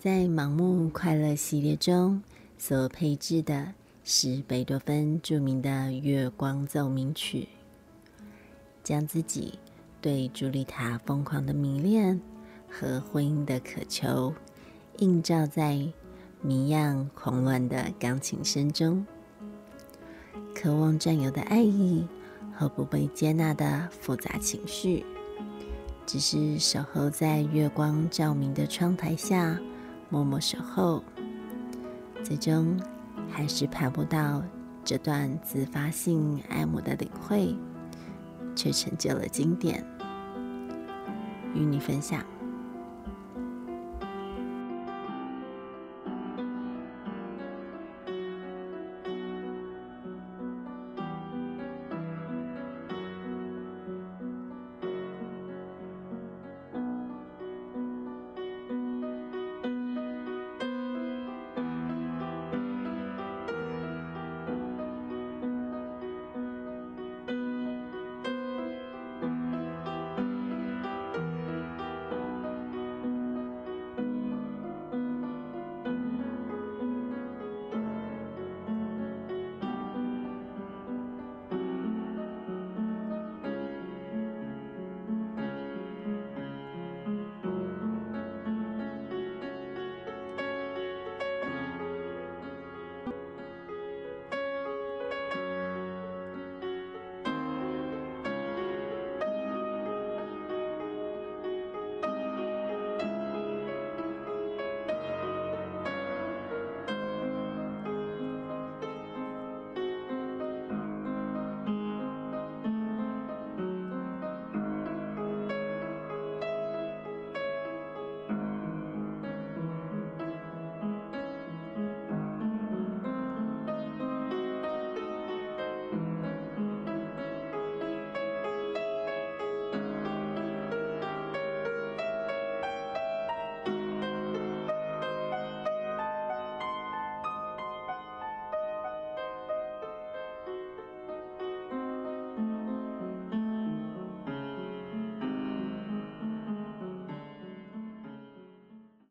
在盲目快乐系列中所配置的是贝多芬著名的《月光奏鸣曲》，将自己对朱丽塔疯狂的迷恋和婚姻的渴求映照在谜样狂乱的钢琴声中，渴望占有的爱意和不被接纳的复杂情绪，只是守候在月光照明的窗台下。默默守候，最终还是盼不到这段自发性爱慕的领会，却成就了经典，与你分享。